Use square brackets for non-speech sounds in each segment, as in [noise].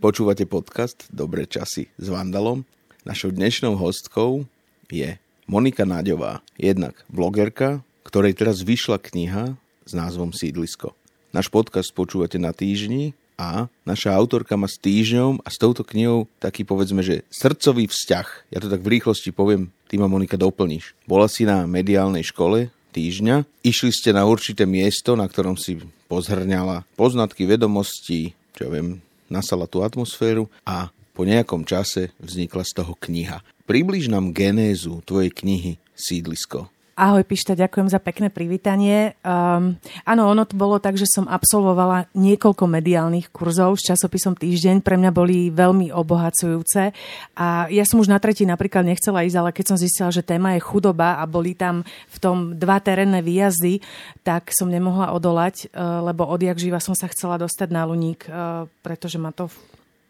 Počúvate podcast Dobré časy s Vandalom. Našou dnešnou hostkou je Monika Náďová, jednak blogerka, ktorej teraz vyšla kniha s názvom Sídlisko. Náš podcast počúvate na týždni a naša autorka má s týždňom a s touto knihou taký povedzme, že srdcový vzťah. Ja to tak v rýchlosti poviem, ty ma Monika doplníš. Bola si na mediálnej škole týždňa, išli ste na určité miesto, na ktorom si pozhrňala poznatky, vedomosti, čo ja viem, nasala tú atmosféru a po nejakom čase vznikla z toho kniha. Približ nám genézu tvojej knihy Sídlisko. Ahoj Pišta, ďakujem za pekné privítanie. Um, áno, ono to bolo tak, že som absolvovala niekoľko mediálnych kurzov s časopisom Týždeň. Pre mňa boli veľmi obohacujúce a ja som už na tretí napríklad nechcela ísť, ale keď som zistila, že téma je chudoba a boli tam v tom dva terénne výjazdy, tak som nemohla odolať, uh, lebo odjak živa som sa chcela dostať na Luník, uh, pretože ma to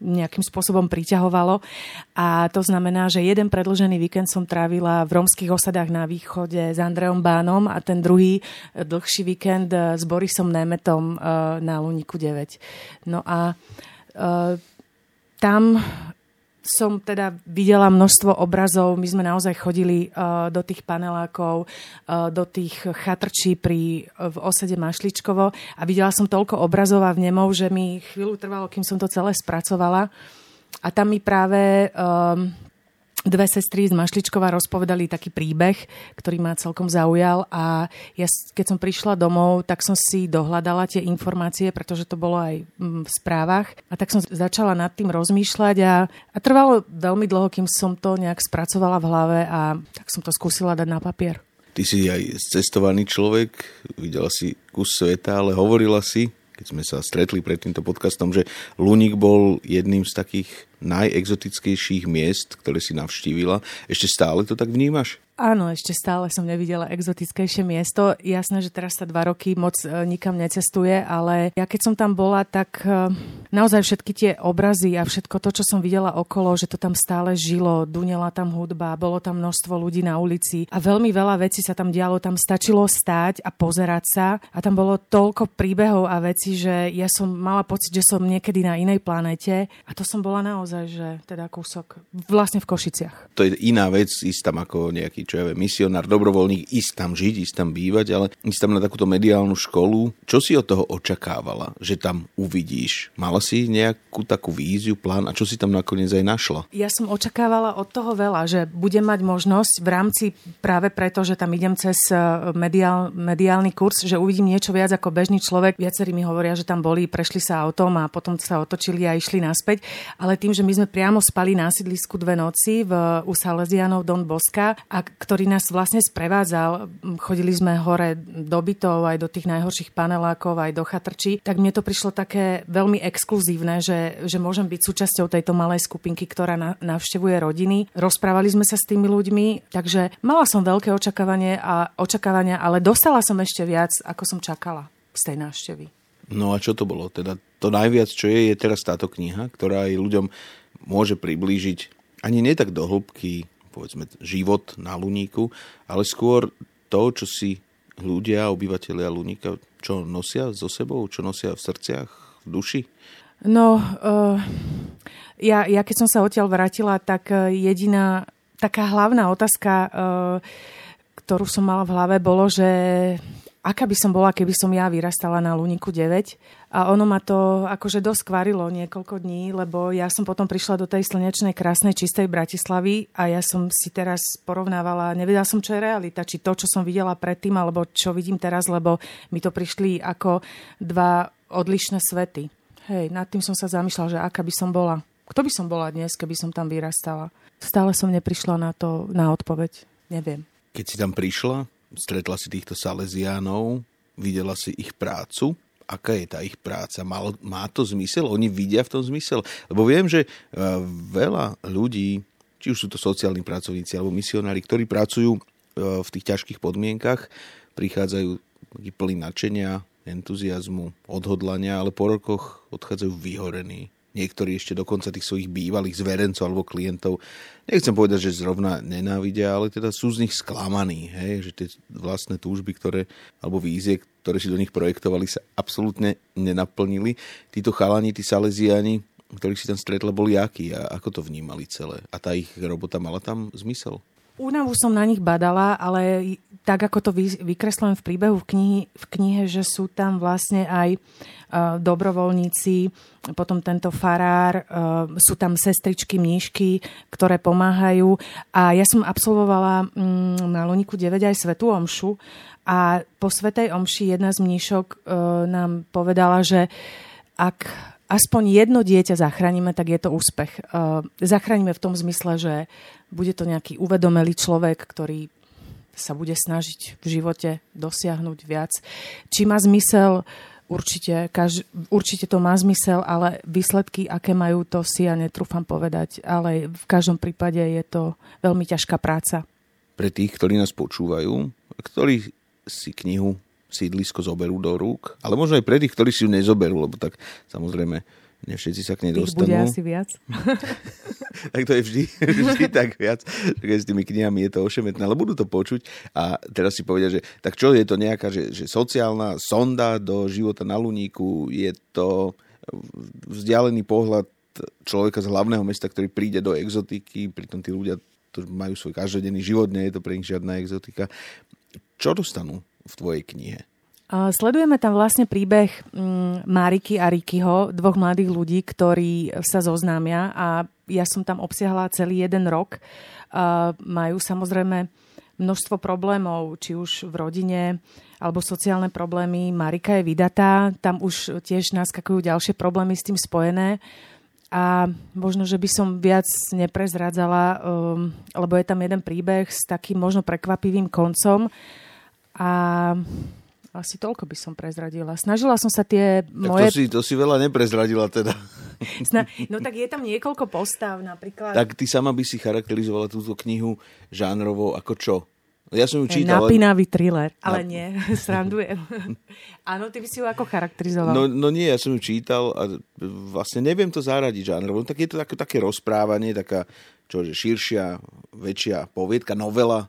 nejakým spôsobom priťahovalo. A to znamená, že jeden predlžený víkend som trávila v romských osadách na východe s Andreom Bánom a ten druhý eh, dlhší víkend eh, s Borisom Nemetom eh, na Luniku 9. No a tam som teda videla množstvo obrazov. My sme naozaj chodili uh, do tých panelákov, uh, do tých chatrčí pri, v osede Mašličkovo a videla som toľko obrazov a vnemov, že mi chvíľu trvalo, kým som to celé spracovala. A tam mi práve um, dve sestry z Mašličkova rozpovedali taký príbeh, ktorý ma celkom zaujal a ja keď som prišla domov, tak som si dohľadala tie informácie, pretože to bolo aj mm, v správach a tak som začala nad tým rozmýšľať a, a trvalo veľmi dlho, kým som to nejak spracovala v hlave a tak som to skúsila dať na papier. Ty si aj cestovaný človek, videla si kus sveta, ale hovorila si, keď sme sa stretli pred týmto podcastom, že Luník bol jedným z takých najexotickejších miest, ktoré si navštívila. Ešte stále to tak vnímaš? Áno, ešte stále som nevidela exotickejšie miesto. Jasné, že teraz sa dva roky moc e, nikam necestuje, ale ja keď som tam bola, tak e, naozaj všetky tie obrazy a všetko to, čo som videla okolo, že to tam stále žilo, dunela tam hudba, bolo tam množstvo ľudí na ulici a veľmi veľa vecí sa tam dialo. Tam stačilo stáť a pozerať sa a tam bolo toľko príbehov a vecí, že ja som mala pocit, že som niekedy na inej planete a to som bola naozaj, že teda kúsok vlastne v Košiciach. To je iná vec, ísť tam ako nejaký čo ja viem, misionár, dobrovoľník, ísť tam žiť, ísť tam bývať, ale ísť tam na takúto mediálnu školu. Čo si od toho očakávala, že tam uvidíš? Mala si nejakú takú víziu, plán a čo si tam nakoniec aj našla? Ja som očakávala od toho veľa, že budem mať možnosť v rámci práve preto, že tam idem cez e, mediál, mediálny kurz, že uvidím niečo viac ako bežný človek. Viacerí mi hovoria, že tam boli, prešli sa autom a potom sa otočili a išli naspäť. Ale tým, že my sme priamo spali na sídlisku dve noci v, u Salesianov Don Boska a ktorý nás vlastne sprevádzal. Chodili sme hore do bytov, aj do tých najhorších panelákov, aj do chatrčí. Tak mne to prišlo také veľmi exkluzívne, že, že môžem byť súčasťou tejto malej skupinky, ktorá na, navštevuje rodiny. Rozprávali sme sa s tými ľuďmi, takže mala som veľké očakávanie a očakávania, ale dostala som ešte viac, ako som čakala z tej návštevy. No a čo to bolo? Teda to najviac, čo je, je teraz táto kniha, ktorá aj ľuďom môže priblížiť ani nie tak do hĺbky povedzme, život na Luníku, ale skôr to, čo si ľudia, obyvateľia Luníka, čo nosia so sebou, čo nosia v srdciach, v duši? No, uh, ja, ja keď som sa odtiaľ vrátila, tak eh, jediná taká hlavná otázka, uh, ktorú som mala v hlave, bolo, že aká by som bola, keby som ja vyrastala na Luniku 9. A ono ma to akože dosť kvarilo niekoľko dní, lebo ja som potom prišla do tej slnečnej, krásnej, čistej Bratislavy a ja som si teraz porovnávala, nevedela som, čo je realita, či to, čo som videla predtým, alebo čo vidím teraz, lebo mi to prišli ako dva odlišné svety. Hej, nad tým som sa zamýšľala, že aká by som bola. Kto by som bola dnes, keby som tam vyrastala? Stále som neprišla na to, na odpoveď. Neviem. Keď si tam prišla, stretla si týchto Salesiánov, videla si ich prácu, aká je tá ich práca, má, má to zmysel, oni vidia v tom zmysel. Lebo viem, že e, veľa ľudí, či už sú to sociálni pracovníci alebo misionári, ktorí pracujú e, v tých ťažkých podmienkach, prichádzajú plný nadšenia, entuziasmu, odhodlania, ale po rokoch odchádzajú vyhorení niektorí ešte dokonca tých svojich bývalých zverencov alebo klientov, nechcem povedať, že zrovna nenávidia, ale teda sú z nich sklamaní, hej, že tie vlastné túžby, ktoré, alebo vízie, ktoré si do nich projektovali, sa absolútne nenaplnili. Títo chalani, tí saleziani, ktorých si tam stretla, boli akí a ako to vnímali celé? A tá ich robota mala tam zmysel? Únavu som na nich badala, ale tak ako to vykreslujem v príbehu v knihe, v knihe že sú tam vlastne aj uh, dobrovoľníci, potom tento farár, uh, sú tam sestričky, mníšky, ktoré pomáhajú. A ja som absolvovala um, na Luniku 9 aj Svetú Omšu a po Svetej Omši jedna z mníšok uh, nám povedala, že ak aspoň jedno dieťa zachránime, tak je to úspech. Zachránime v tom zmysle, že bude to nejaký uvedomelý človek, ktorý sa bude snažiť v živote dosiahnuť viac. Či má zmysel, určite, kaž, určite to má zmysel, ale výsledky, aké majú, to si ja netrúfam povedať. Ale v každom prípade je to veľmi ťažká práca. Pre tých, ktorí nás počúvajú, ktorí si knihu sídlisko zoberú do rúk, ale možno aj pre tých, ktorí si ju nezoberú, lebo tak samozrejme ne všetci sa k nej dostanú. bude asi viac. [laughs] tak to je vždy, vždy tak viac, že s tými knihami je to ošemetné, ale budú to počuť a teraz si povedia, že tak čo je to nejaká že, že sociálna sonda do života na Luníku, je to vzdialený pohľad človeka z hlavného mesta, ktorý príde do exotiky, pritom tí ľudia to majú svoj každodenný život, nie je to pre nich žiadna exotika. Čo dostanú v tvojej knihe? Sledujeme tam vlastne príbeh mm, Mariky a Rikyho, dvoch mladých ľudí, ktorí sa zoznámia a ja som tam obsiahla celý jeden rok. Majú samozrejme množstvo problémov, či už v rodine, alebo sociálne problémy. Marika je vydatá, tam už tiež naskakujú ďalšie problémy s tým spojené. A možno, že by som viac neprezradzala, um, lebo je tam jeden príbeh s takým možno prekvapivým koncom. A asi toľko by som prezradila. Snažila som sa tie tak moje... To si, to si veľa neprezradila teda. No tak je tam niekoľko postav napríklad. Tak ty sama by si charakterizovala túto knihu žánrovo ako čo? Ja som ju čítal. Napínavý thriller, ale nie, [laughs] srandujem. Áno, ty by si ju ako charakterizoval? No, no nie, ja som ju čítal a vlastne neviem to zaradiť žánrovo. No, tak je to také, také rozprávanie, taká čože širšia, väčšia poviedka, novela,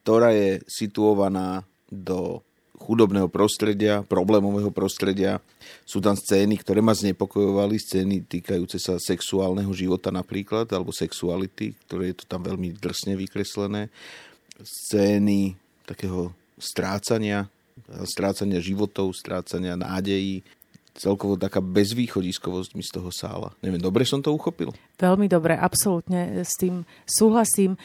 ktorá je situovaná do chudobného prostredia, problémového prostredia. Sú tam scény, ktoré ma znepokojovali, scény týkajúce sa sexuálneho života napríklad, alebo sexuality, ktoré je to tam veľmi drsne vykreslené. Scény takého strácania, strácania životov, strácania nádejí, celkovo taká bezvýchodiskovosť mi z toho sála. Neviem, dobre som to uchopil? Veľmi dobre, absolútne s tým súhlasím.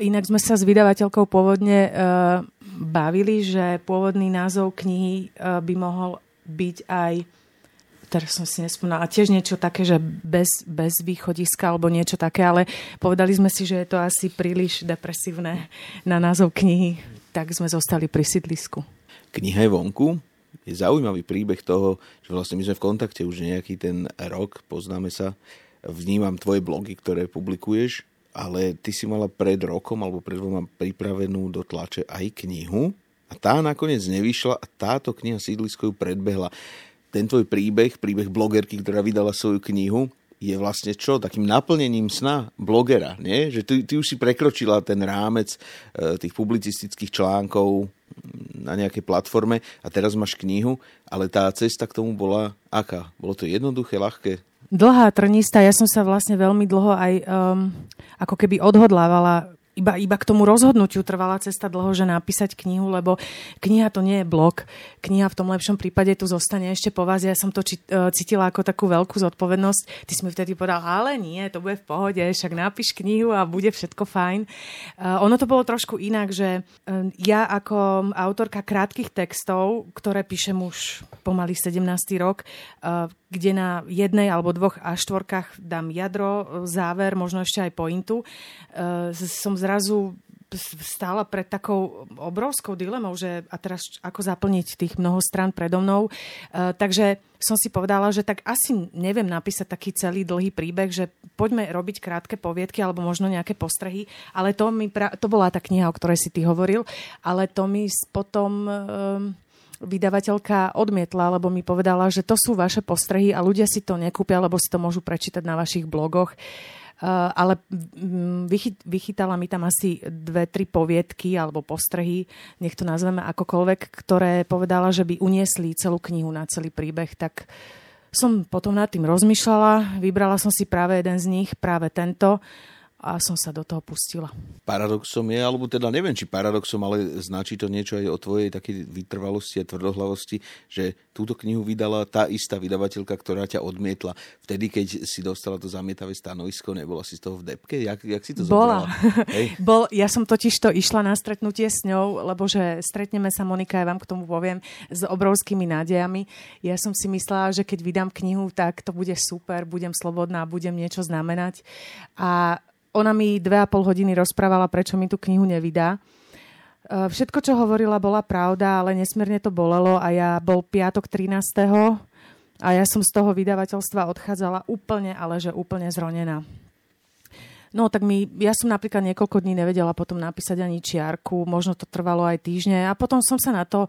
Inak sme sa s vydavateľkou pôvodne uh, bavili, že pôvodný názov knihy uh, by mohol byť aj teraz som si nespomínala, tiež niečo také, že bez, bez východiska alebo niečo také, ale povedali sme si, že je to asi príliš depresívne na názov knihy, tak sme zostali pri sídlisku. Kniha je vonku, je zaujímavý príbeh toho, že vlastne my sme v kontakte už nejaký ten rok, poznáme sa, vnímam tvoje blogy, ktoré publikuješ ale ty si mala pred rokom alebo pred dvoma pripravenú do tlače aj knihu a tá nakoniec nevyšla a táto kniha Sídlisko ju predbehla. Ten tvoj príbeh, príbeh blogerky, ktorá vydala svoju knihu, je vlastne čo? Takým naplnením sna blogera, nie? Že ty, ty už si prekročila ten rámec e, tých publicistických článkov na nejakej platforme a teraz máš knihu, ale tá cesta k tomu bola aká? Bolo to jednoduché, ľahké? dlhá trnista. Ja som sa vlastne veľmi dlho aj um, ako keby odhodlávala iba, iba k tomu rozhodnutiu trvala cesta dlho, že napísať knihu, lebo kniha to nie je blog. Kniha v tom lepšom prípade tu zostane ešte po vás. Ja som to či, uh, cítila ako takú veľkú zodpovednosť. Ty si mi vtedy povedal, ale nie, to bude v pohode, však napíš knihu a bude všetko fajn. Uh, ono to bolo trošku inak, že uh, ja ako autorka krátkých textov, ktoré píšem už pomaly 17. rok, kde na jednej alebo dvoch a štvorkách dám jadro, záver, možno ešte aj pointu. Som zrazu stála pred takou obrovskou dilemou, že a teraz ako zaplniť tých mnoho strán predo mnou. Uh, takže som si povedala, že tak asi neviem napísať taký celý dlhý príbeh, že poďme robiť krátke poviedky alebo možno nejaké postrehy, ale to, mi pra- to bola tá kniha, o ktorej si ty hovoril, ale to mi potom... Uh, vydavateľka odmietla, lebo mi povedala, že to sú vaše postrehy a ľudia si to nekúpia, lebo si to môžu prečítať na vašich blogoch. Uh, ale vychy, vychytala mi tam asi dve, tri poviedky alebo postrehy, nech to nazveme akokoľvek, ktoré povedala, že by uniesli celú knihu na celý príbeh, tak som potom nad tým rozmýšľala, vybrala som si práve jeden z nich, práve tento a som sa do toho pustila. Paradoxom je, alebo teda neviem, či paradoxom, ale značí to niečo aj o tvojej takej vytrvalosti a tvrdohlavosti, že túto knihu vydala tá istá vydavateľka, ktorá ťa odmietla. Vtedy, keď si dostala to zamietavé stanovisko, nebola si z toho v depke? Jak, jak si to Bola. Hej? [laughs] Bol, ja som totiž to išla na stretnutie s ňou, lebo že stretneme sa, Monika, ja vám k tomu poviem, s obrovskými nádejami. Ja som si myslela, že keď vydám knihu, tak to bude super, budem slobodná, budem niečo znamenať. A ona mi dve a pol hodiny rozprávala, prečo mi tú knihu nevydá. E, všetko, čo hovorila, bola pravda, ale nesmierne to bolelo a ja bol piatok 13. a ja som z toho vydavateľstva odchádzala úplne, ale že úplne zronená. No tak mi, ja som napríklad niekoľko dní nevedela potom napísať ani čiarku, možno to trvalo aj týždne a potom som sa na to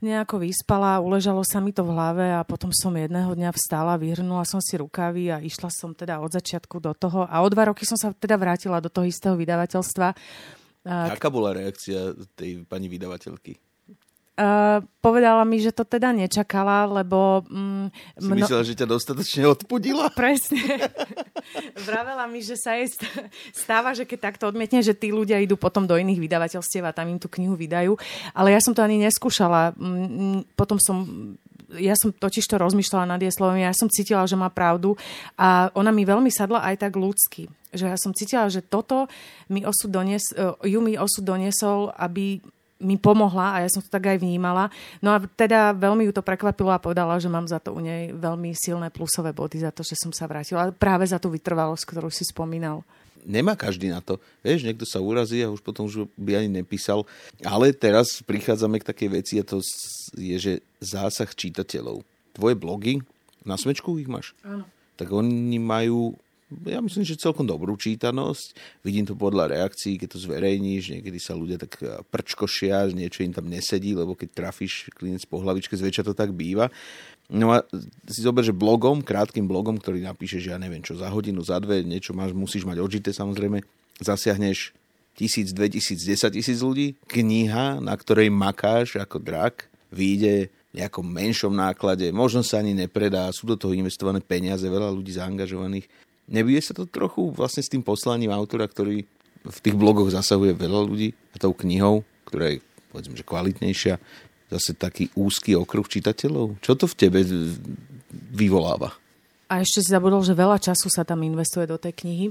nejako vyspala, uležalo sa mi to v hlave a potom som jedného dňa vstala, vyhrnula som si rukavy a išla som teda od začiatku do toho a o dva roky som sa teda vrátila do toho istého vydavateľstva. Aká bola reakcia tej pani vydavateľky? Uh, povedala mi, že to teda nečakala, lebo... Um, mno... Si myslela, že ťa dostatočne odpudila? [laughs] Presne. [laughs] Vravela mi, že sa jej stáva, že keď takto odmietne, že tí ľudia idú potom do iných vydavateľstiev a tam im tú knihu vydajú. Ale ja som to ani neskúšala. Potom som ja som totiž to rozmýšľala nad jej slovami, ja som cítila, že má pravdu a ona mi veľmi sadla aj tak ľudsky. Že ja som cítila, že toto mi osud donies, ju mi osud doniesol, aby mi pomohla a ja som to tak aj vnímala. No a teda veľmi ju to prekvapilo a povedala, že mám za to u nej veľmi silné plusové body za to, že som sa vrátila. Práve za tú vytrvalosť, ktorú si spomínal. Nemá každý na to. Vieš, niekto sa urazí a už potom už by ani nepísal. Ale teraz prichádzame k takej veci a to je, že zásah čítateľov. Tvoje blogy, na smečku ich máš? Áno. Tak oni majú ja myslím, že celkom dobrú čítanosť. Vidím to podľa reakcií, keď to zverejníš, niekedy sa ľudia tak eh, prčkošia, niečo im tam nesedí, lebo keď trafíš klinec po hlavičke, zväčša to tak býva. No a si zober, že blogom, krátkým blogom, ktorý napíšeš, ja neviem čo, za hodinu, za dve, niečo máš, musíš mať odžité samozrejme, zasiahneš tisíc, dve tisíc, desať tisíc ľudí. Kniha, na ktorej makáš ako drak, vyjde nejakom menšom náklade, možno sa ani nepredá, sú do toho investované peniaze, veľa ľudí zaangažovaných. Nebije sa to trochu vlastne s tým poslaním autora, ktorý v tých blogoch zasahuje veľa ľudí a tou knihou, ktorá je povedzme, že kvalitnejšia, zase taký úzky okruh čitateľov? Čo to v tebe vyvoláva? A ešte si zabudol, že veľa času sa tam investuje do tej knihy.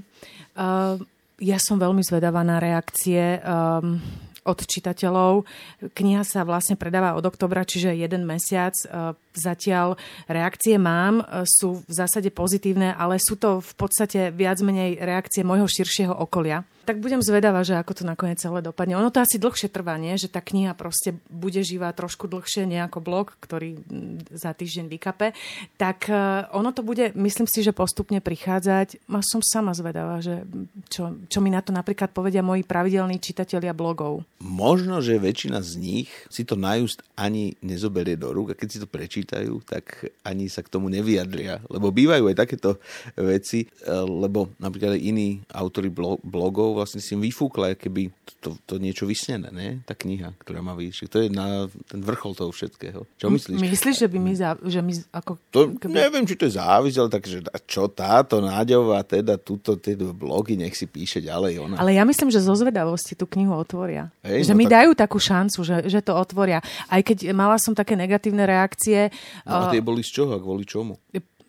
Uh, ja som veľmi zvedavá na reakcie um, od čitateľov. Kniha sa vlastne predáva od oktobra, čiže jeden mesiac. Uh, Zatiaľ reakcie mám, e, sú v zásade pozitívne, ale sú to v podstate viac menej reakcie môjho širšieho okolia. Tak budem zvedavá, že ako to nakoniec celé dopadne. Ono to asi dlhšie trvá, nie? že tá kniha proste bude živá trošku dlhšie, nejako blog, ktorý za týždeň vykape. Tak e, ono to bude, myslím si, že postupne prichádzať. A som sama zvedavá, že čo, čo mi na to napríklad povedia moji pravidelní čitatelia blogov. Možno, že väčšina z nich si to najúst ani nezoberie do rúk a keď si to prečíta, čítajú, tak ani sa k tomu nevyjadria. Lebo bývajú aj takéto veci, e, lebo napríklad aj iní autory blogov vlastne si vyfúkla, keby to, to niečo vysnené, ne? tá kniha, ktorá má vyššie. To je na ten vrchol toho všetkého. Čo myslíš? Myslíš, že by mi, zá, že mi ako... To, keby... Neviem, či to je závisť, ale takže čo táto Náďová, teda túto, tie blogy, nech si píše ďalej ona. Ale ja myslím, že zo zvedavosti tú knihu otvoria. Hej, že no mi tak... dajú takú šancu, že, že to otvoria. Aj keď mala som také negatívne reakcie, No a tie boli z čoho kvôli čomu?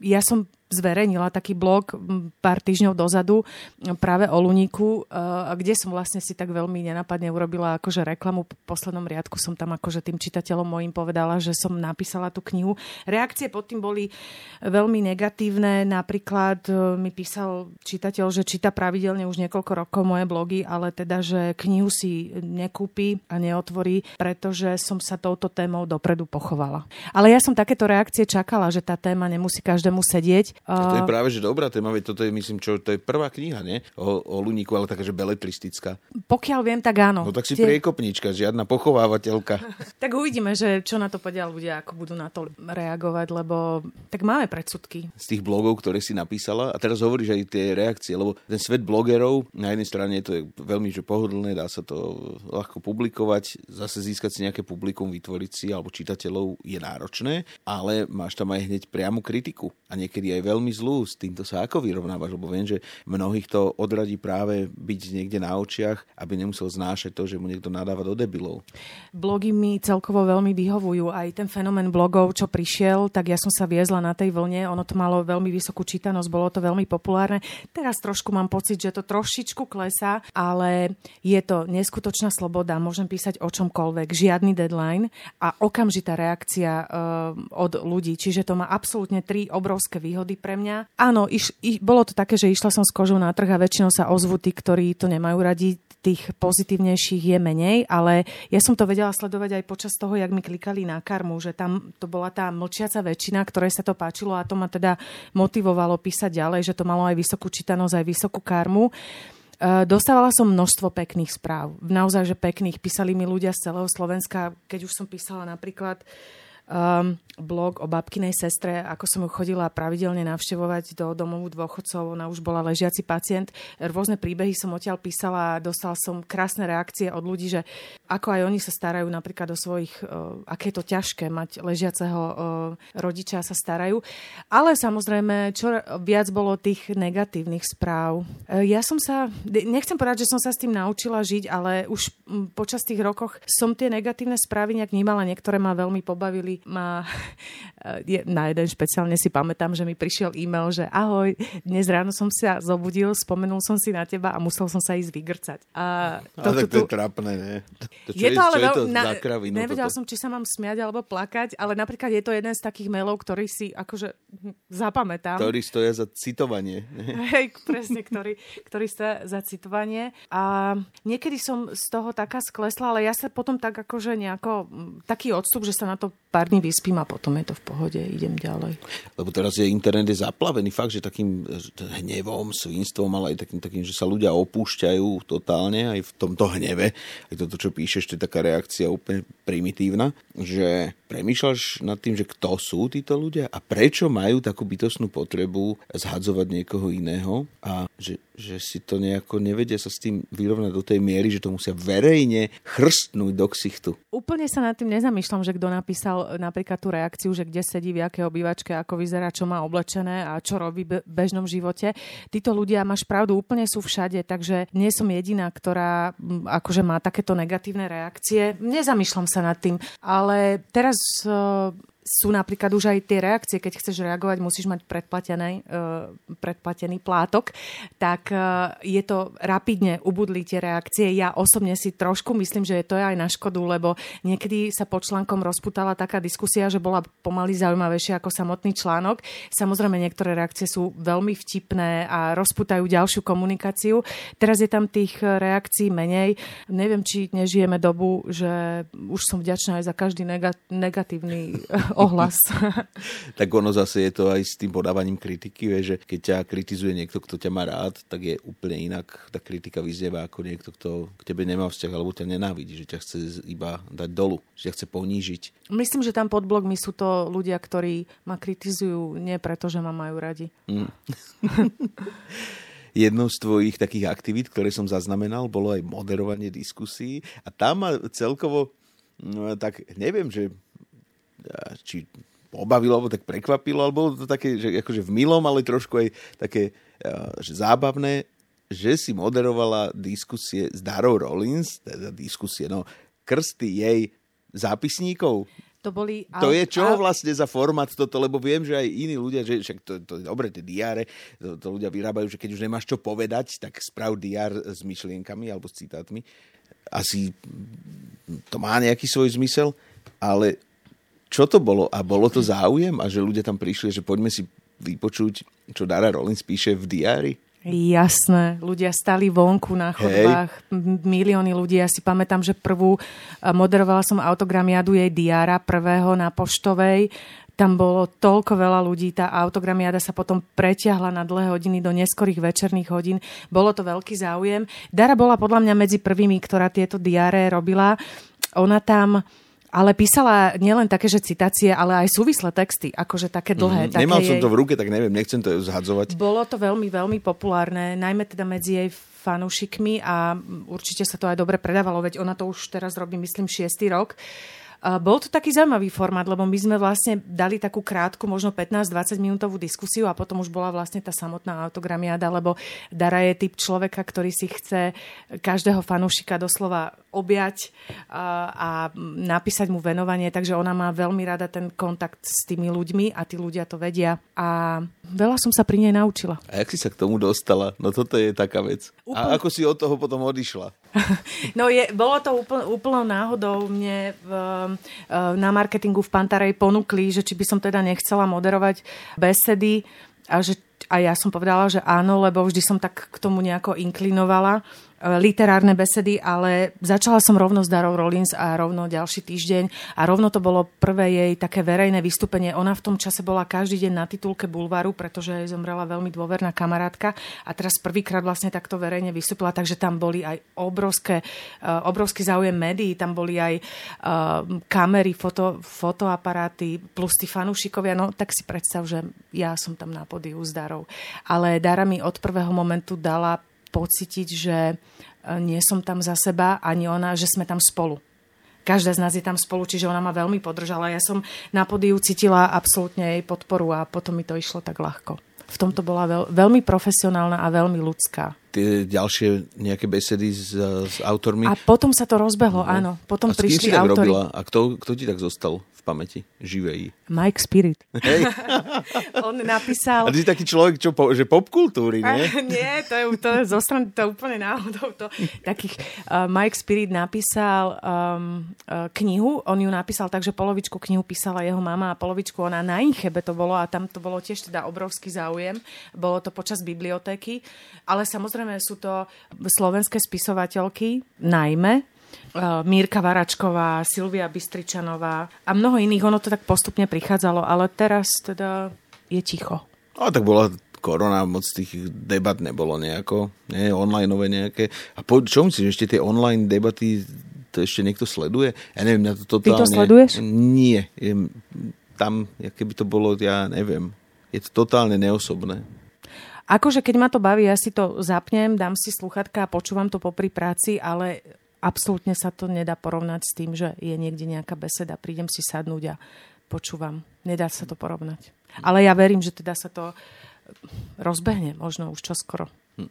Ja som zverejnila taký blog pár týždňov dozadu práve o Luníku, kde som vlastne si tak veľmi nenapadne urobila akože reklamu. V poslednom riadku som tam akože tým čitateľom mojim povedala, že som napísala tú knihu. Reakcie pod tým boli veľmi negatívne. Napríklad e, mi písal čitateľ, že číta pravidelne už niekoľko rokov moje blogy, ale teda, že knihu si nekúpi a neotvorí, pretože som sa touto témou dopredu pochovala. Ale ja som takéto reakcie čakala, že tá téma nemusí každému sedieť A to je práve, že dobrá téma, veď toto je, myslím, čo, to je prvá kniha, nie? O, o Luníku, ale taká, že beletristická. Pokiaľ viem, tak áno. No tak si Tie... priekopnička, žiadna pochovávateľka. [laughs] tak uvidíme, že čo na to podia ľudia, ako budú na to reagovať, lebo tak máme predsudky. Z tých blogov, ktoré si napísala, a teraz hovoríš aj tie reakcie, lebo ten svet blogerov, na jednej strane to je veľmi že pohodlné, dá sa to ľahko publikovať, zase získať si nejaké publikum, vytvoriť si alebo čitateľov je náročné, ale máš tam aj hneď priamu kritiku a niekedy aj veľmi zlú. S týmto sa ako vyrovnávaš, lebo viem, že mnohých to odradí práve byť niekde na očiach, aby nemusel znášať to, že mu niekto nadáva do debilov. Blogy mi celkovo veľmi vyhovujú. Aj ten fenomén blogov, čo prišiel, tak ja som sa viezla na tej vlne. Ono to malo veľmi vysokú čítanosť, bolo to veľmi populárne. Teraz trošku mám pocit, že to trošičku klesá, ale je to neskutočná sloboda. Môžem písať o čomkoľvek, žiadny deadline a okamžitá reakcia uh, od ľudí. Čiže to má absolútne tri obrovské výhody pre mňa. Áno, iš, i, bolo to také, že išla som s kožou na trh a väčšinou sa ozvú tí, ktorí to nemajú radi, tých pozitívnejších je menej, ale ja som to vedela sledovať aj počas toho, jak mi klikali na karmu, že tam to bola tá mlčiaca väčšina, ktorej sa to páčilo a to ma teda motivovalo písať ďalej, že to malo aj vysokú čítanosť, aj vysokú karmu. E, dostávala som množstvo pekných správ. Naozaj, že pekných. Písali mi ľudia z celého Slovenska. Keď už som písala napríklad um, blog o babkinej sestre, ako som ju chodila pravidelne navštevovať do domovu dôchodcov. Ona už bola ležiaci pacient. Rôzne príbehy som odtiaľ písala a dostal som krásne reakcie od ľudí, že ako aj oni sa starajú napríklad o svojich, uh, aké je to ťažké mať ležiaceho uh, rodiča sa starajú. Ale samozrejme, čo viac bolo tých negatívnych správ. Uh, ja som sa, nechcem povedať, že som sa s tým naučila žiť, ale už um, počas tých rokoch som tie negatívne správy nejak vnímala. Niektoré ma veľmi pobavili. Ma [laughs] na jeden špeciálne si pamätám, že mi prišiel e-mail, že ahoj, dnes ráno som sa zobudil, spomenul som si na teba a musel som sa ísť vygrcať. A to, ale to, to je trápne, ne? To, je, je to ale čo je to na, kravinu, nevedela toto? som, či sa mám smiať alebo plakať, ale napríklad je to jeden z takých mailov, ktorý si akože zapamätám. Ktorý stoja za citovanie. [laughs] Hej, presne, ktorý, ktorý stoja za citovanie. A niekedy som z toho taká sklesla, ale ja sa potom tak akože nejako, taký odstup, že sa na to pár dní vyspím a potom je to v pohode, idem ďalej. Lebo teraz je internet je zaplavený fakt, že takým hnevom, svinstvom, ale aj takým, takým, že sa ľudia opúšťajú totálne aj v tomto hneve. Aj toto, čo píšeš, to je taká reakcia úplne primitívna, že premýšľaš nad tým, že kto sú títo ľudia a prečo majú takú bytostnú potrebu zhadzovať niekoho iného a že, že si to nejako nevedia sa s tým vyrovnať do tej miery, že to musia verejne chrstnúť do ksichtu. Úplne sa nad tým nezamýšľam, že kto napísal napríklad tú reakciu, že kde sedí, v akej obývačke, ako vyzerá, čo má oblečené a čo robí v bežnom živote. Títo ľudia, máš pravdu, úplne sú všade, takže nie som jediná, ktorá akože má takéto negatívne reakcie. Nezamýšľam sa nad tým, ale teraz sú napríklad už aj tie reakcie, keď chceš reagovať, musíš mať predplatený, uh, predplatený plátok, tak uh, je to rapidne ubudli tie reakcie. Ja osobne si trošku myslím, že to je aj na škodu, lebo niekedy sa pod článkom rozputala taká diskusia, že bola pomaly zaujímavejšia ako samotný článok. Samozrejme, niektoré reakcie sú veľmi vtipné a rozputajú ďalšiu komunikáciu. Teraz je tam tých reakcií menej. Neviem, či nežijeme dobu, že už som vďačná aj za každý negatívny [laughs] ohlas. [laughs] tak ono zase je to aj s tým podávaním kritiky, vie, že keď ťa kritizuje niekto, kto ťa má rád, tak je úplne inak tá kritika vyznieva ako niekto, kto k tebe nemá vzťah alebo ťa nenávidí, že ťa chce iba dať dolu, že ťa chce ponížiť. Myslím, že tam pod blogmi sú to ľudia, ktorí ma kritizujú nie preto, že ma majú radi. Mm. [laughs] jednou z tvojich takých aktivít, ktoré som zaznamenal, bolo aj moderovanie diskusí a tam ma celkovo no, tak neviem, že či pobavilo, alebo tak prekvapilo, alebo to také, že akože v milom, ale trošku aj také že zábavné, že si moderovala diskusie s Darou Rollins, teda diskusie, no, krsty jej zápisníkov. To, boli, to je čo vlastne za formát toto, lebo viem, že aj iní ľudia, že však to, to je dobre, tie diáre, to, to ľudia vyrábajú, že keď už nemáš čo povedať, tak sprav diár s myšlienkami alebo s citátmi. Asi to má nejaký svoj zmysel, ale čo to bolo a bolo to záujem a že ľudia tam prišli, že poďme si vypočuť, čo Dara Rollins píše v diári? Jasné, ľudia stali vonku na chodbách, Hej. milióny ľudí. Ja si pamätám, že prvú moderovala som autogramiadu jej diára, prvého na Poštovej Tam bolo toľko veľa ľudí, tá autogramiáda sa potom preťahla na dlhé hodiny do neskorých večerných hodín. Bolo to veľký záujem. Dara bola podľa mňa medzi prvými, ktorá tieto diare robila. Ona tam ale písala nielen také, že citácie, ale aj súvislé texty, akože také dlhé. Mm, také nemal som jej... to v ruke, tak neviem, nechcem to zhadzovať. Bolo to veľmi, veľmi populárne, najmä teda medzi jej fanúšikmi a určite sa to aj dobre predávalo, veď ona to už teraz robí, myslím, šiestý rok. Bol to taký zaujímavý formát, lebo my sme vlastne dali takú krátku, možno 15-20 minútovú diskusiu a potom už bola vlastne tá samotná autogramiáda, lebo Dara je typ človeka, ktorý si chce každého fanúšika doslova objať a, napísať mu venovanie, takže ona má veľmi rada ten kontakt s tými ľuďmi a tí ľudia to vedia a veľa som sa pri nej naučila. A jak si sa k tomu dostala? No toto je taká vec. Úplne... A ako si od toho potom odišla? [laughs] No je, bolo to úpl, úplnou náhodou. Mne v, na marketingu v Pantarej ponúkli, že či by som teda nechcela moderovať besedy a že a ja som povedala, že áno, lebo vždy som tak k tomu nejako inklinovala. E, literárne besedy, ale začala som rovno s Darou Rollins a rovno ďalší týždeň a rovno to bolo prvé jej také verejné vystúpenie. Ona v tom čase bola každý deň na titulke Bulvaru, pretože jej zomrela veľmi dôverná kamarátka a teraz prvýkrát vlastne takto verejne vystúpila, takže tam boli aj obrovské, e, obrovský záujem médií, tam boli aj e, kamery, foto, fotoaparáty plus tí fanúšikovia, no tak si predstav, že ja som tam na podiu s Darou. Ale Dara mi od prvého momentu dala pocítiť, že e, nie som tam za seba, ani ona, že sme tam spolu. Každá z nás je tam spolu, čiže ona ma veľmi podržala. Ja som na podiu cítila absolútne jej podporu a potom mi to išlo tak ľahko. V tomto bola veľ, veľmi profesionálna a veľmi ľudská. Tie ďalšie nejaké besedy s, s autormi? A potom sa to rozbehlo, no. áno. Potom a prišli autori. Robila? A kto, kto ti tak zostal? Pamäti? Živej. Mike Spirit. Hey. [laughs] On napísal... A ty si taký človek, čo po, že popkultúry, nie? [laughs] nie, to je, to je zostran, to úplne náhodou. To. Takých, uh, Mike Spirit napísal um, uh, knihu, on ju napísal tak, že polovičku knihu písala jeho mama a polovičku ona na Inchebe to bolo a tam to bolo tiež teda obrovský záujem. Bolo to počas bibliotéky, ale samozrejme sú to slovenské spisovateľky, najmä, Mírka Varačková, Silvia Bystričanová a mnoho iných. Ono to tak postupne prichádzalo, ale teraz teda je ticho. A tak bola korona, moc tých debat nebolo nejako, nie, onlineové nejaké. A po, čo myslíš, ešte tie online debaty, to ešte niekto sleduje? Ja neviem, ja to totálne... Ty to sleduješ? Nie. Je, tam, keby to bolo, ja neviem. Je to totálne neosobné. Akože keď ma to baví, ja si to zapnem, dám si sluchatka a počúvam to popri práci, ale absolútne sa to nedá porovnať s tým, že je niekde nejaká beseda, prídem si sadnúť a počúvam. Nedá sa to porovnať. Ale ja verím, že teda sa to rozbehne, možno už čoskoro. Hm.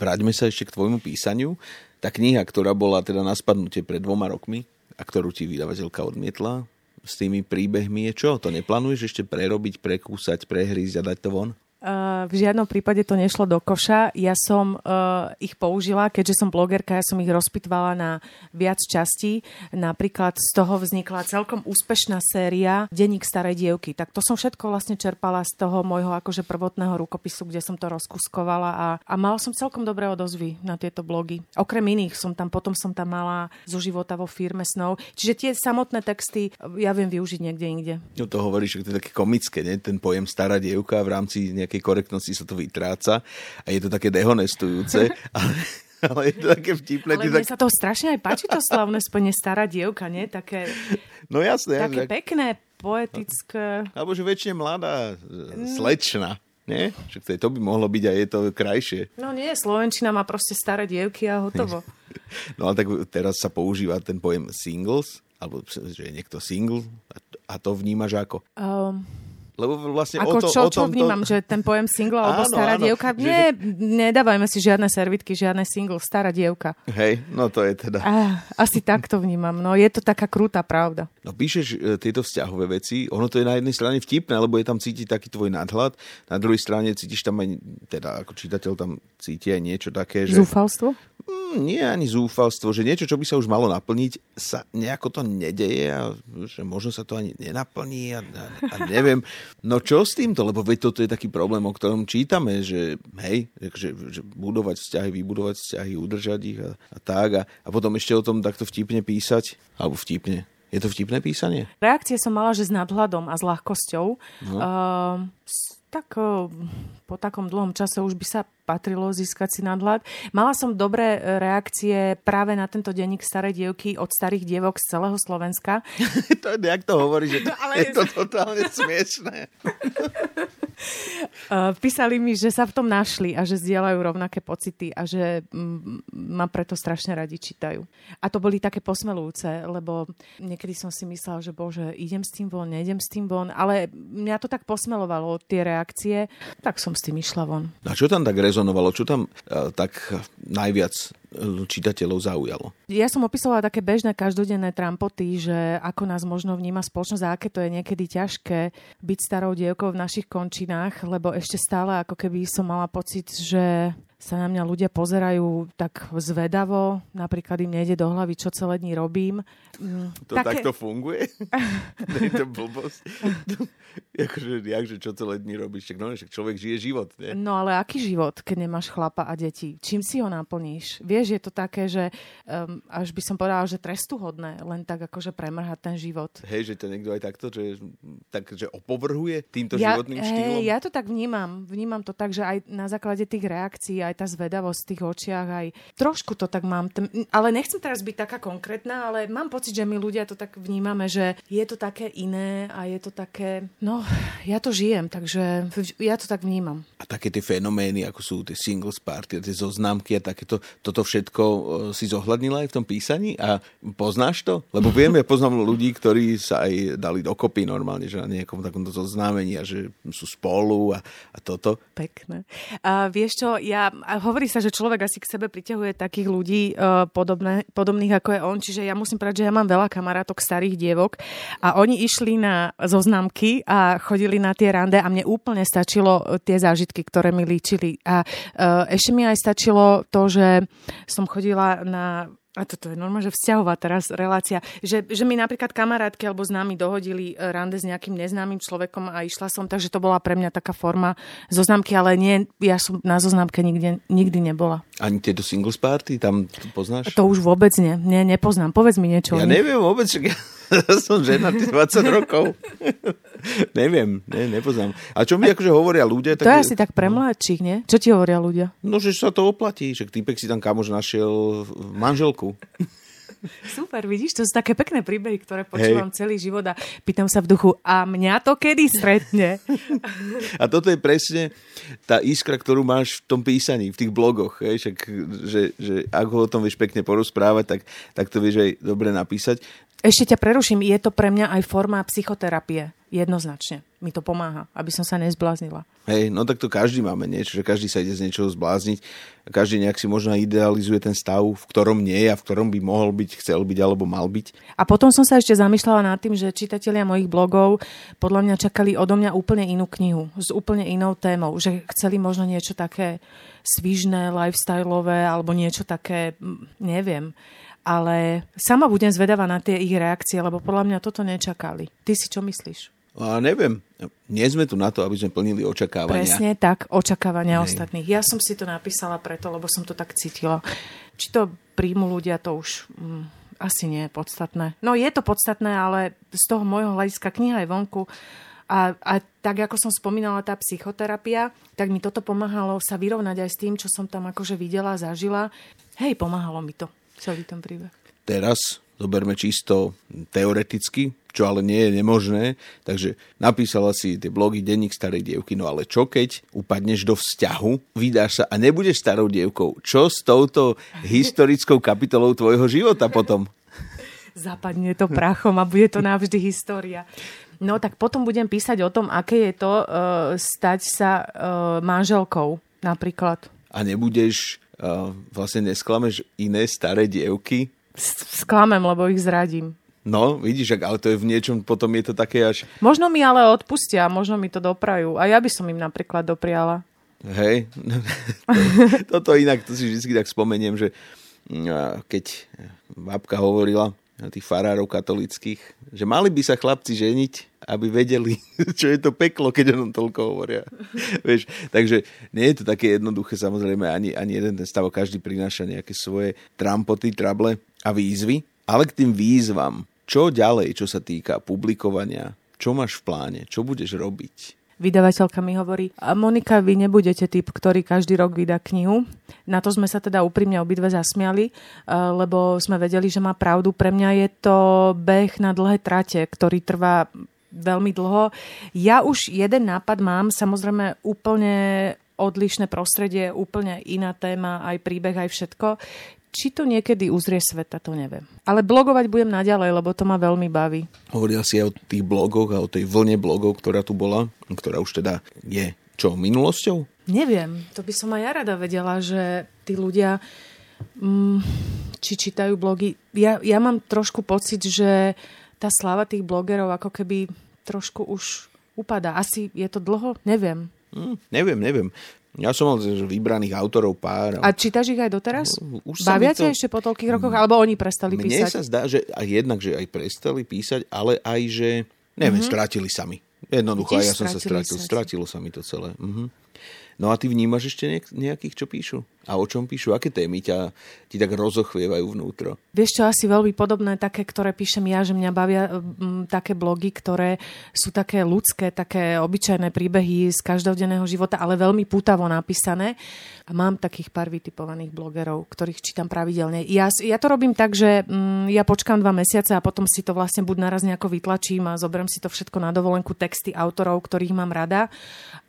Vráťme sa ešte k tvojmu písaniu. Tá kniha, ktorá bola teda na spadnutie pred dvoma rokmi a ktorú ti vydavateľka odmietla, s tými príbehmi je čo? To neplánuješ ešte prerobiť, prekúsať, prehrísť a dať to von? Uh, v žiadnom prípade to nešlo do koša. Ja som uh, ich použila, keďže som blogerka, ja som ich rozpitvala na viac častí. Napríklad z toho vznikla celkom úspešná séria Deník starej dievky. Tak to som všetko vlastne čerpala z toho môjho akože prvotného rukopisu, kde som to rozkuskovala a, a mala som celkom dobré odozvy na tieto blogy. Okrem iných som tam, potom som tam mala zo života vo firme snov. Čiže tie samotné texty ja viem využiť niekde inde. No to hovoríš, že to je také komické, nie? ten pojem stará dievka v rámci nejakej korektnosti sa to vytráca a je to také dehonestujúce, [laughs] ale, ale je to také vtipné. Ale mne tak... sa to strašne aj páči, to slavné spojenie stará dievka, nie? Také, no jasné. Také že... pekné, poetické. Alebo že väčšine mladá, mm. slečna. Nie? Však to by mohlo byť a je to krajšie. No nie, Slovenčina má proste staré dievky a hotovo. [laughs] no ale tak teraz sa používa ten pojem singles, alebo že je niekto single a to vnímaš ako? Um, lebo vlastne Ako o to, čo, o tom, čo vnímam, že ten pojem single alebo áno, stará áno, dievka? Že, Nie, nedávajme si žiadne servitky, žiadne single, stará dievka. Hej, no to je teda. Ah, asi tak to vnímam, no je to taká krúta pravda. No píšeš e, tieto vzťahové veci, ono to je na jednej strane vtipné, lebo je tam cítiť taký tvoj nadhľad, na druhej strane cítiš tam aj, teda ako čitateľ tam cíti aj niečo také, že... Zúfalstvo? Mm, nie ani zúfalstvo, že niečo, čo by sa už malo naplniť, sa nejako to nedeje a že možno sa to ani nenaplní a, a, a neviem. [laughs] No čo s týmto? Lebo veď toto je taký problém, o ktorom čítame, že hej, že, že budovať vzťahy, vybudovať vzťahy, udržať ich a, a tak. A, a potom ešte o tom takto vtipne písať, alebo vtipne, Je to vtipné písanie? Reakcie som mala, že s nadhľadom a s ľahkosťou. No. Uh, tak uh, po takom dlhom čase už by sa patrilo získať si nadhľad. Mala som dobré reakcie práve na tento denník starej dievky od starých dievok z celého Slovenska. [laughs] to, jak to hovorí, že [laughs] to, Ale... je to totálne smiešné. Uh, [laughs] písali mi, že sa v tom našli a že zdieľajú rovnaké pocity a že ma preto strašne radi čítajú. A to boli také posmelujúce, lebo niekedy som si myslela, že bože, idem s tým von, nejdem s tým von, ale mňa to tak posmelovalo, tie reakcie, tak som s tým išla von. A čo tam tak rezonovalo? Čo tam uh, tak najviac čitateľov zaujalo? Ja som opisovala také bežné každodenné trampoty, že ako nás možno vníma spoločnosť a aké to je niekedy ťažké byť starou dievkou v našich končinách, lebo ešte stále ako keby som mala pocit, že sa na mňa ľudia pozerajú tak zvedavo, napríklad im nejde do hlavy, čo celé dní robím. Mm, to Také... takto funguje? [laughs] Nie je to blbosť? [laughs] akože, jakže čo celé dní robíš? Však, no, však človek žije život, nie? No ale aký život, keď nemáš chlapa a deti? Čím si ho naplníš? Vieš, je to také, že um, až by som povedala, že trestuhodné, len tak akože premrhať ten život. Hej, že to niekto aj takto, že, tak, že opovrhuje týmto ja, životným štýlom? Hej, ja to tak vnímam. Vnímam to tak, že aj na základe tých reakcií aj tá zvedavosť v tých očiach, aj trošku to tak mám. Ale nechcem teraz byť taká konkrétna, ale mám pocit, že my ľudia to tak vnímame, že je to také iné a je to také, no, ja to žijem, takže ja to tak vnímam. A také tie fenomény, ako sú tie singles party, tie zoznámky a takéto, toto všetko e, si zohľadnila aj v tom písaní a poznáš to? Lebo [laughs] viem, ja poznám ľudí, ktorí sa aj dali dokopy normálne, že na nejakom takomto zoznámení a že sú spolu a, a toto. Pekné. A vieš čo, ja a hovorí sa, že človek asi k sebe priťahuje takých ľudí uh, podobné, podobných ako je on, čiže ja musím povedať, že ja mám veľa kamarátok starých dievok a oni išli na zoznámky a chodili na tie rande a mne úplne stačilo e, tie zážitky, ktoré mi líčili. A uh, ešte mi aj stačilo to, že som chodila na a toto je normálne, že vzťahová teraz relácia, že, že mi napríklad kamarátky alebo známi dohodili e, rande s nejakým neznámym človekom a išla som, takže to bola pre mňa taká forma zoznamky, ale nie, ja som na zoznamke nikde, nikdy nebola. Ani tieto singles party, tam to poznáš? To už vôbec nie, nie, nepoznám. Povedz mi niečo. Ja neviem vôbec, ja [laughs] som ženatý 20 rokov. [laughs] Neviem, ne, nepoznám. A čo mi akože hovoria ľudia... Tak... To je asi tak pre mladších, nie? Čo ti hovoria ľudia? No, že sa to oplatí, že týpek si tam kamož našiel manželku. [laughs] Super, vidíš, to sú také pekné príbehy, ktoré počúvam Hej. celý život a pýtam sa v duchu, a mňa to kedy stretne? [laughs] A toto je presne tá iskra, ktorú máš v tom písaní, v tých blogoch. Hej? Však, že, že ak ho o tom vieš pekne porozprávať, tak, tak to vieš aj dobre napísať. Ešte ťa preruším, je to pre mňa aj forma psychoterapie. Jednoznačne. Mi to pomáha, aby som sa nezbláznila. Hej, no tak to každý máme niečo, že každý sa ide z niečoho zblázniť. Každý nejak si možno idealizuje ten stav, v ktorom nie je a v ktorom by mohol byť, chcel byť alebo mal byť. A potom som sa ešte zamýšľala nad tým, že čitatelia mojich blogov podľa mňa čakali odo mňa úplne inú knihu, s úplne inou témou. Že chceli možno niečo také svižné, lifestyleové alebo niečo také, neviem ale sama budem zvedavá na tie ich reakcie, lebo podľa mňa toto nečakali. Ty si čo myslíš? A neviem, nie sme tu na to, aby sme plnili očakávania. Presne tak, očakávania Hej. ostatných. Ja som si to napísala preto, lebo som to tak cítila. Či to príjmu ľudia, to už mm, asi nie je podstatné. No je to podstatné, ale z toho môjho hľadiska kniha je vonku. A, a tak, ako som spomínala, tá psychoterapia, tak mi toto pomáhalo sa vyrovnať aj s tým, čo som tam akože videla, zažila. Hej, pomáhalo mi to celý ten príbeh. Teraz zoberme čisto teoreticky, čo ale nie je nemožné, takže napísala si tie blogy Denník starej dievky, no ale čo keď upadneš do vzťahu, vydáš sa a nebudeš starou dievkou, čo s touto historickou kapitolou tvojho života potom? [laughs] Zapadne to prachom a bude to navždy história. No tak potom budem písať o tom, aké je to uh, stať sa uh, manželkou napríklad. A nebudeš uh, vlastne nesklameš iné staré dievky? Sklamem, lebo ich zradím. No, vidíš, ale to je v niečom, potom je to také až... Možno mi ale odpustia, možno mi to doprajú. A ja by som im napríklad dopriala. Hej, [laughs] toto inak, to si vždy tak spomeniem, že mm, keď babka hovorila, tých farárov katolických, že mali by sa chlapci ženiť, aby vedeli, [laughs] čo je to peklo, keď o tom toľko hovoria. [laughs] Vieš, takže nie je to také jednoduché, samozrejme, ani, ani jeden ten stav, každý prináša nejaké svoje trampoty, trable a výzvy, ale k tým výzvam, Čo ďalej, čo sa týka publikovania? Čo máš v pláne? Čo budeš robiť? vydavateľka mi hovorí, Monika, vy nebudete typ, ktorý každý rok vydá knihu. Na to sme sa teda úprimne obidve zasmiali, lebo sme vedeli, že má pravdu. Pre mňa je to beh na dlhé trate, ktorý trvá veľmi dlho. Ja už jeden nápad mám, samozrejme úplne odlišné prostredie, úplne iná téma, aj príbeh, aj všetko. Či to niekedy uzrie sveta, to neviem. Ale blogovať budem naďalej, lebo to ma veľmi baví. Hovorila si aj o tých blogoch a o tej vlne blogov, ktorá tu bola, ktorá už teda je čo, minulosťou? Neviem, to by som aj ja rada vedela, že tí ľudia mm, či čítajú blogy. Ja, ja mám trošku pocit, že tá sláva tých blogerov ako keby trošku už upadá. Asi je to dlho? Neviem. Mm, neviem, neviem. Ja som mal vybraných autorov pár. A čítaš ich aj doteraz? No, už Bavia to... ešte po toľkých rokoch? Alebo oni prestali Mne písať? Mne sa zdá, že aj jednak, že aj prestali písať, ale aj, že neviem, mm-hmm. strátili sami. Jednoducho, aj ja som sa strátil. Stratilo sa mi to celé. Mm-hmm. No a ty vnímaš ešte nejakých, čo píšu? A o čom píšu? Aké témy ťa ti tak rozochvievajú vnútro? Vieš čo, asi veľmi podobné také, ktoré píšem ja, že mňa bavia m, také blogy, ktoré sú také ľudské, také obyčajné príbehy z každodenného života, ale veľmi pútavo napísané. A mám takých pár vytipovaných blogerov, ktorých čítam pravidelne. Ja, ja to robím tak, že m, ja počkám dva mesiace a potom si to vlastne buď naraz nejako vytlačím a zoberiem si to všetko na dovolenku, texty autorov, ktorých mám rada,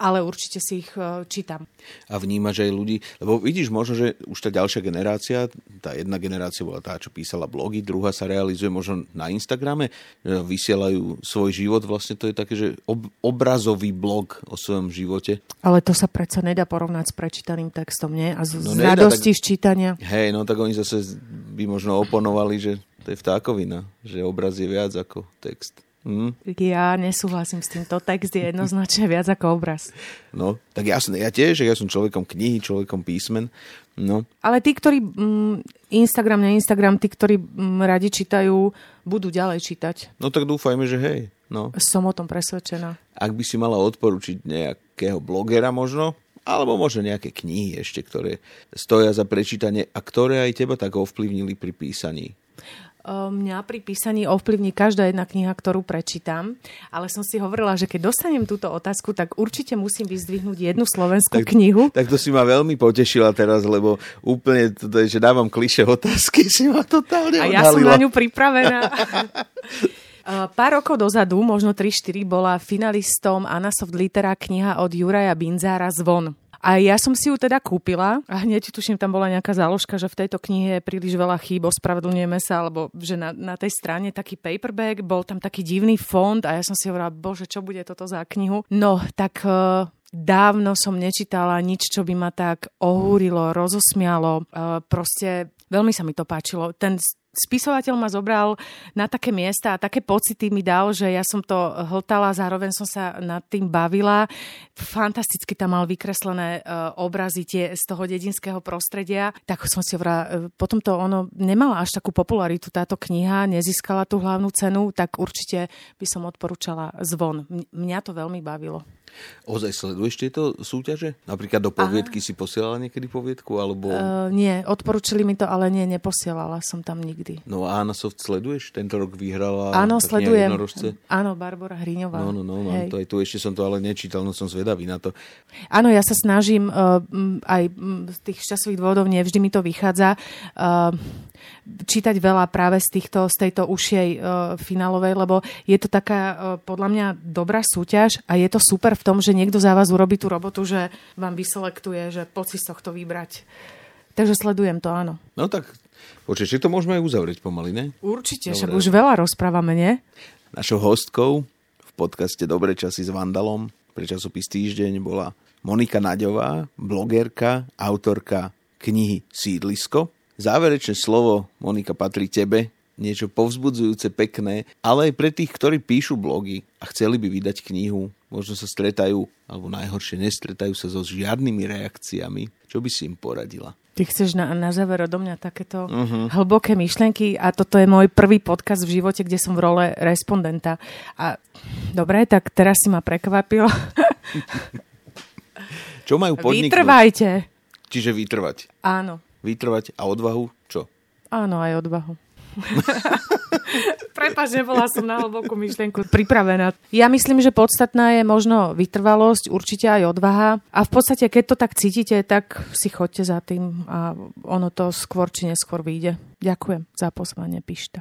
ale určite si ich e, čítam. A vnímaš aj ľudí, lebo vidíš možno, že už tá ďalšia generácia, tá jedna generácia bola tá, čo písala blogy, druhá sa realizuje možno na Instagrame, vysielajú svoj život, vlastne to je také, že ob, obrazový blog o svojom živote. Ale to sa predsa nedá porovnať s prečítaným textom, nie? A z, no, z radosti tak, čítania. Hej, no tak oni zase by možno oponovali, že to je vtákovina, že obraz je viac ako text. Mm. Ja nesúhlasím s týmto. Text je jednoznačne viac ako obraz. No, tak jasne, ja tiež, ja som človekom knihy, človekom písmen. No. Ale tí, ktorí mm, Instagram, na Instagram, tí, ktorí mm, radi čítajú, budú ďalej čítať. No tak dúfajme, že hej. No. Som o tom presvedčená. Ak by si mala odporučiť nejakého blogera možno, alebo možno nejaké knihy ešte, ktoré stoja za prečítanie a ktoré aj teba tak ovplyvnili pri písaní. Mňa pri písaní ovplyvní každá jedna kniha, ktorú prečítam, ale som si hovorila, že keď dostanem túto otázku, tak určite musím vyzdvihnúť jednu slovenskú tak, knihu. Tak to si ma veľmi potešila teraz, lebo úplne, to, že dávam kliše otázky, [laughs] si ma totálne A ja som na ňu pripravená. [laughs] Pár rokov dozadu, možno 3-4, bola finalistom Anasoft Litera kniha od Juraja Binzára Zvon. A ja som si ju teda kúpila a hneď tuším, tam bola nejaká záložka, že v tejto knihe je príliš veľa chýb, ospravedlňujeme sa, alebo že na, na tej strane taký paperback, bol tam taký divný fond a ja som si hovorila, bože, čo bude toto za knihu? No, tak uh, dávno som nečítala nič, čo by ma tak ohúrilo, rozosmialo. Uh, proste veľmi sa mi to páčilo. Ten spisovateľ ma zobral na také miesta a také pocity mi dal, že ja som to hltala, zároveň som sa nad tým bavila. Fantasticky tam mal vykreslené uh, obrazy tie z toho dedinského prostredia. Tak som si hovorila, uh, potom to ono nemala až takú popularitu táto kniha, nezískala tú hlavnú cenu, tak určite by som odporúčala zvon. Mňa to veľmi bavilo. Ozaj sleduješ tieto súťaže? Napríklad do poviedky Aha. si posielala niekedy poviedku? Alebo... Uh, nie, odporúčili mi to, ale nie, neposielala som tam nikdy. No a Anna Soft sleduješ? Tento rok vyhrala Áno, sledujem. Áno, Barbara Hriňová. No, no, no, mám to aj tu, ešte som to ale nečítal, no som zvedavý na to. Áno, ja sa snažím uh, aj z tých časových dôvodov, nevždy mi to vychádza. Uh, čítať veľa práve z, týchto, z tejto ušej uh, finálovej, lebo je to taká uh, podľa mňa dobrá súťaž a je to super v tom, že niekto za vás urobí tú robotu, že vám vyselektuje, že poď si z tohto vybrať. Takže sledujem to, áno. No tak, počkej, to môžeme aj uzavrieť pomaly, ne? Určite, Dobre. však už veľa rozprávame, nie? Našou hostkou v podcaste Dobre časy s Vandalom pre časopis Týždeň bola Monika Naďová, blogerka, autorka knihy Sídlisko. Záverečné slovo, Monika, patrí tebe. Niečo povzbudzujúce, pekné, ale aj pre tých, ktorí píšu blogy a chceli by vydať knihu, možno sa stretajú, alebo najhoršie nestretajú sa so žiadnymi reakciami. Čo by si im poradila? Ty chceš na, na záver odo mňa takéto uh-huh. hlboké myšlenky a toto je môj prvý podcast v živote, kde som v role respondenta. A dobre, tak teraz si ma prekvapil. [laughs] Čo majú podniknúť? Vytrvajte. Čiže vytrvať. Áno vytrvať a odvahu čo? Áno, aj odvahu. [laughs] Prepač, nebola som na hlbokú myšlienku pripravená. Ja myslím, že podstatná je možno vytrvalosť, určite aj odvaha. A v podstate, keď to tak cítite, tak si chodte za tým a ono to skôr či neskôr vyjde. Ďakujem za pozvanie, Pišta.